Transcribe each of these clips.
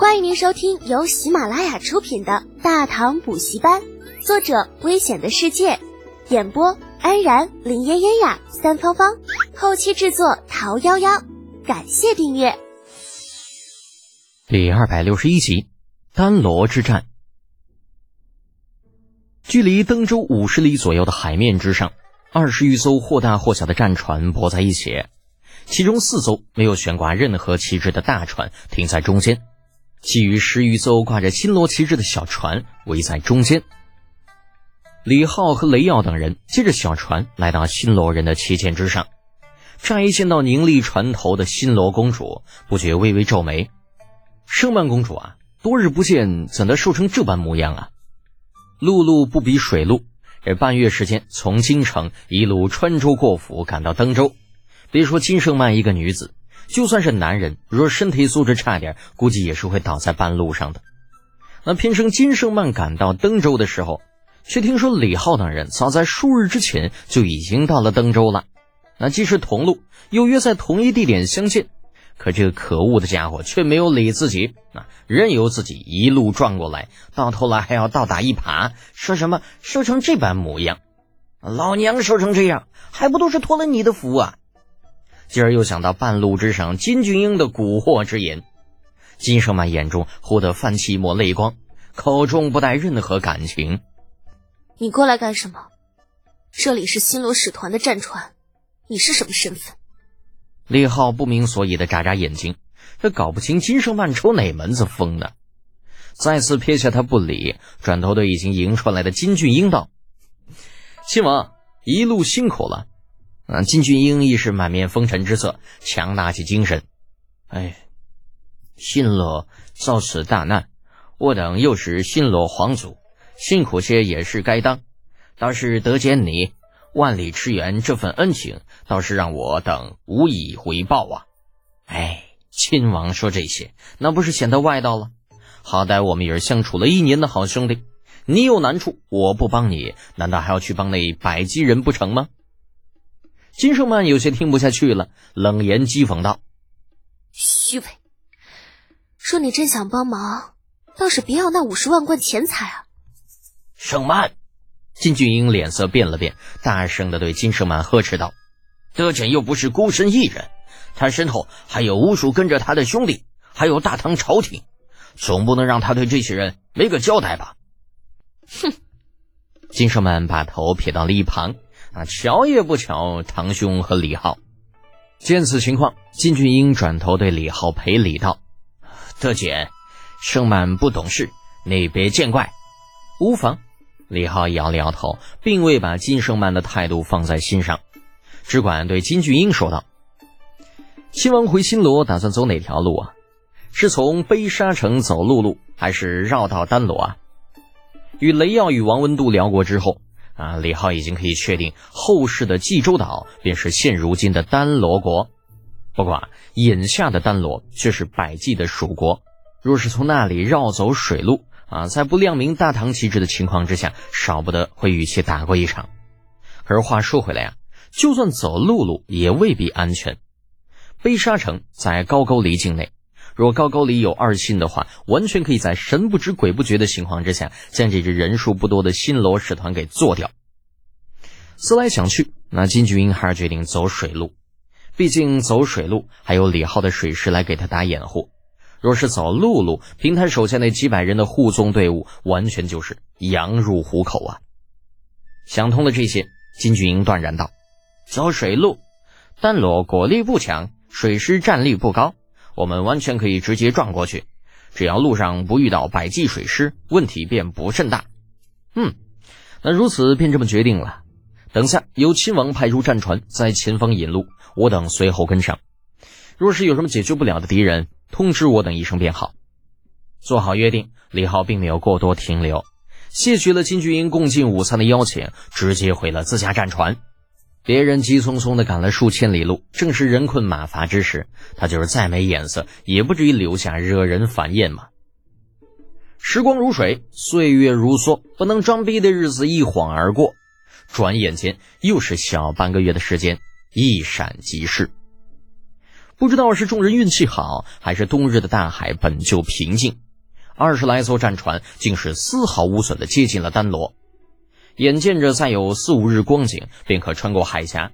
欢迎您收听由喜马拉雅出品的《大唐补习班》，作者：危险的世界，演播：安然、林嫣嫣呀、三芳芳，后期制作：桃夭夭。感谢订阅。第二百六十一集，丹罗之战。距离登州五十里左右的海面之上，二十余艘或大或小的战船泊在一起，其中四艘没有悬挂任何旗帜的大船停在中间。其余十余艘挂着新罗旗帜的小船围在中间。李浩和雷耀等人借着小船来到新罗人的旗舰之上，乍一见到凝立船头的新罗公主，不觉微微皱眉：“圣曼公主啊，多日不见，怎的瘦成这般模样啊？”陆路不比水路，这半月时间从京城一路穿州过府赶到登州，别说金圣曼一个女子。就算是男人，若身体素质差点，估计也是会倒在半路上的。那偏生金圣曼赶到登州的时候，却听说李浩等人早在数日之前就已经到了登州了。那既是同路，又约在同一地点相见，可这个可恶的家伙却没有理自己，啊，任由自己一路撞过来，到头来还要倒打一耙，说什么瘦成这般模样，老娘瘦成这样，还不都是托了你的福啊！继而又想到半路之上金俊英的蛊惑之言，金圣曼眼中忽地泛起一抹泪光，口中不带任何感情。你过来干什么？这里是新罗使团的战船，你是什么身份？李浩不明所以的眨眨眼睛，这搞不清金圣曼抽哪门子风呢？再次撇下他不理，转头对已经迎出来的金俊英道：“亲王一路辛苦了。”啊！金俊英亦是满面风尘之色，强打起精神。哎，信罗遭此大难，我等又是新罗皇族，辛苦些也是该当。倒是得见你，万里驰援这份恩情，倒是让我等无以回报啊！哎，亲王说这些，那不是显得外道了？好歹我们也是相处了一年的好兄弟，你有难处，我不帮你，难道还要去帮那百济人不成吗？金圣曼有些听不下去了，冷言讥讽道：“虚伪！说你真想帮忙，倒是别要那五十万贯钱财啊！”圣曼，金俊英脸色变了变，大声的对金圣曼呵斥道：“德简又不是孤身一人，他身后还有无数跟着他的兄弟，还有大唐朝廷，总不能让他对这些人没个交代吧？”哼！金圣曼把头撇到了一旁。啊，瞧也不瞧堂兄和李浩。见此情况，金俊英转头对李浩赔礼道：“德简，盛满不懂事，你别见怪。”无妨。李浩摇了摇头，并未把金圣曼的态度放在心上，只管对金俊英说道：“亲王回新罗打算走哪条路啊？是从悲沙城走陆路，还是绕道丹罗啊？”与雷耀与王文度聊过之后。啊，李浩已经可以确定，后世的济州岛便是现如今的丹罗国。不过，眼下的丹罗却是百济的属国。若是从那里绕走水路，啊，在不亮明大唐旗帜的情况之下，少不得会与其打过一场。可是话说回来呀，就算走陆路，也未必安全。悲沙城在高句丽境内。若高句丽有二心的话，完全可以在神不知鬼不觉的情况之下，将这支人数不多的新罗使团给做掉。思来想去，那金菊英还是决定走水路，毕竟走水路还有李浩的水师来给他打掩护。若是走陆路，凭他手下那几百人的护送队伍，完全就是羊入虎口啊！想通了这些，金菊英断然道：“走水路，丹罗国力不强，水师战力不高。”我们完全可以直接撞过去，只要路上不遇到百济水师，问题便不甚大。嗯，那如此便这么决定了。等下由亲王派出战船在前方引路，我等随后跟上。若是有什么解决不了的敌人，通知我等一声便好。做好约定，李浩并没有过多停留，谢绝了金巨英共进午餐的邀请，直接回了自家战船。别人急匆匆的赶了数千里路，正是人困马乏之时，他就是再没眼色，也不至于留下惹人烦厌嘛。时光如水，岁月如梭，不能装逼的日子一晃而过，转眼间又是小半个月的时间，一闪即逝。不知道是众人运气好，还是冬日的大海本就平静，二十来艘战船竟是丝毫无损地接近了丹罗。眼见着再有四五日光景，便可穿过海峡。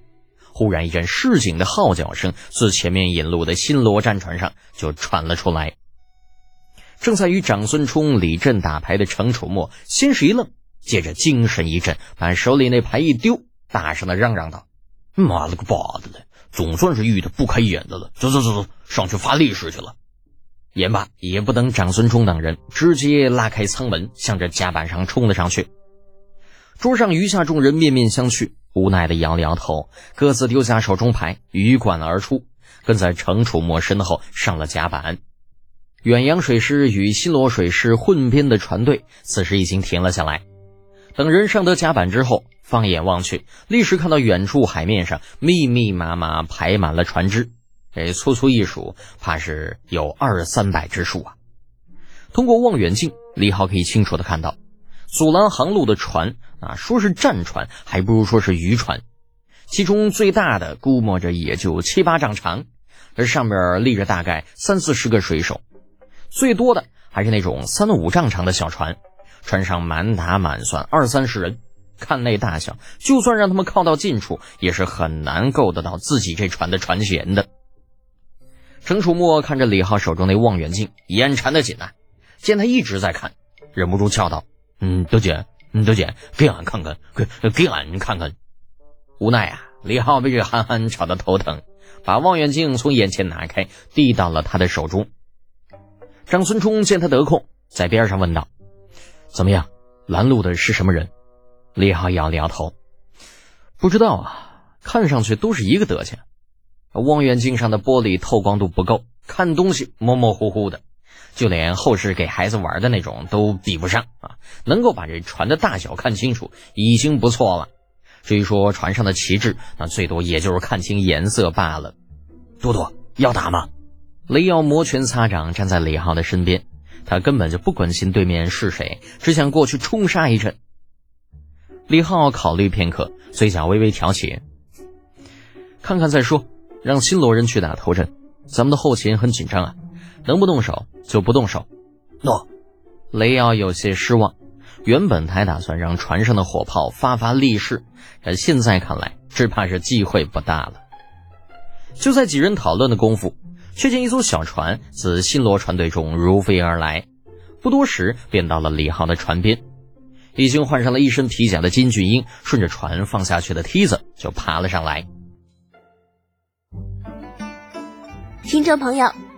忽然一阵示警的号角声自前面引路的新罗战船上就传了出来。正在与长孙冲、李振打牌的程楚墨先是一愣，接着精神一振，把手里那牌一丢，大声的嚷嚷道：“妈了个巴子的，总算是遇到不开眼的了！走走走走，上去发利是去了。”言罢，也不等长孙冲等人，直接拉开舱门，向着甲板上冲了上去。桌上余下众人面面相觑。无奈的摇了摇头，各自丢下手中牌，鱼贯而出，跟在程楚墨身后上了甲板。远洋水师与新罗水师混编的船队此时已经停了下来。等人上得甲板之后，放眼望去，立时看到远处海面上密密麻麻排满了船只，这粗粗一数，怕是有二三百只数啊！通过望远镜，李浩可以清楚的看到。阻拦航路的船啊，说是战船，还不如说是渔船。其中最大的估摸着也就七八丈长，而上面立着大概三四十个水手。最多的还是那种三五丈长的小船，船上满打满算二三十人。看那大小，就算让他们靠到近处，也是很难够得到自己这船的船舷的。程楚墨看着李浩手中那望远镜，眼馋的紧呐，见他一直在看，忍不住笑道。嗯，德姐，德姐，给俺看看，给给俺看看。无奈啊，李浩被这憨憨吵得头疼，把望远镜从眼前拿开，递到了他的手中。张孙冲见他得空，在边上问道：“怎么样，拦路的是什么人？”李浩摇了摇头：“不知道啊，看上去都是一个德行。望远镜上的玻璃透光度不够，看东西模模糊糊的。”就连后世给孩子玩的那种都比不上啊！能够把这船的大小看清楚已经不错了。至于说船上的旗帜，那最多也就是看清颜色罢了。多多要打吗？雷耀摩拳擦掌站在李浩的身边，他根本就不关心对面是谁，只想过去冲杀一阵。李浩考虑片刻，嘴角微微挑起，看看再说，让新罗人去打头阵，咱们的后勤很紧张啊。能不动手就不动手。诺，雷奥有些失望。原本还打算让船上的火炮发发力势，但现在看来，只怕是机会不大了。就在几人讨论的功夫，却见一艘小船自新罗船队中如飞而来，不多时便到了李浩的船边。已经换上了一身皮甲的金俊英，顺着船放下去的梯子就爬了上来。听众朋友。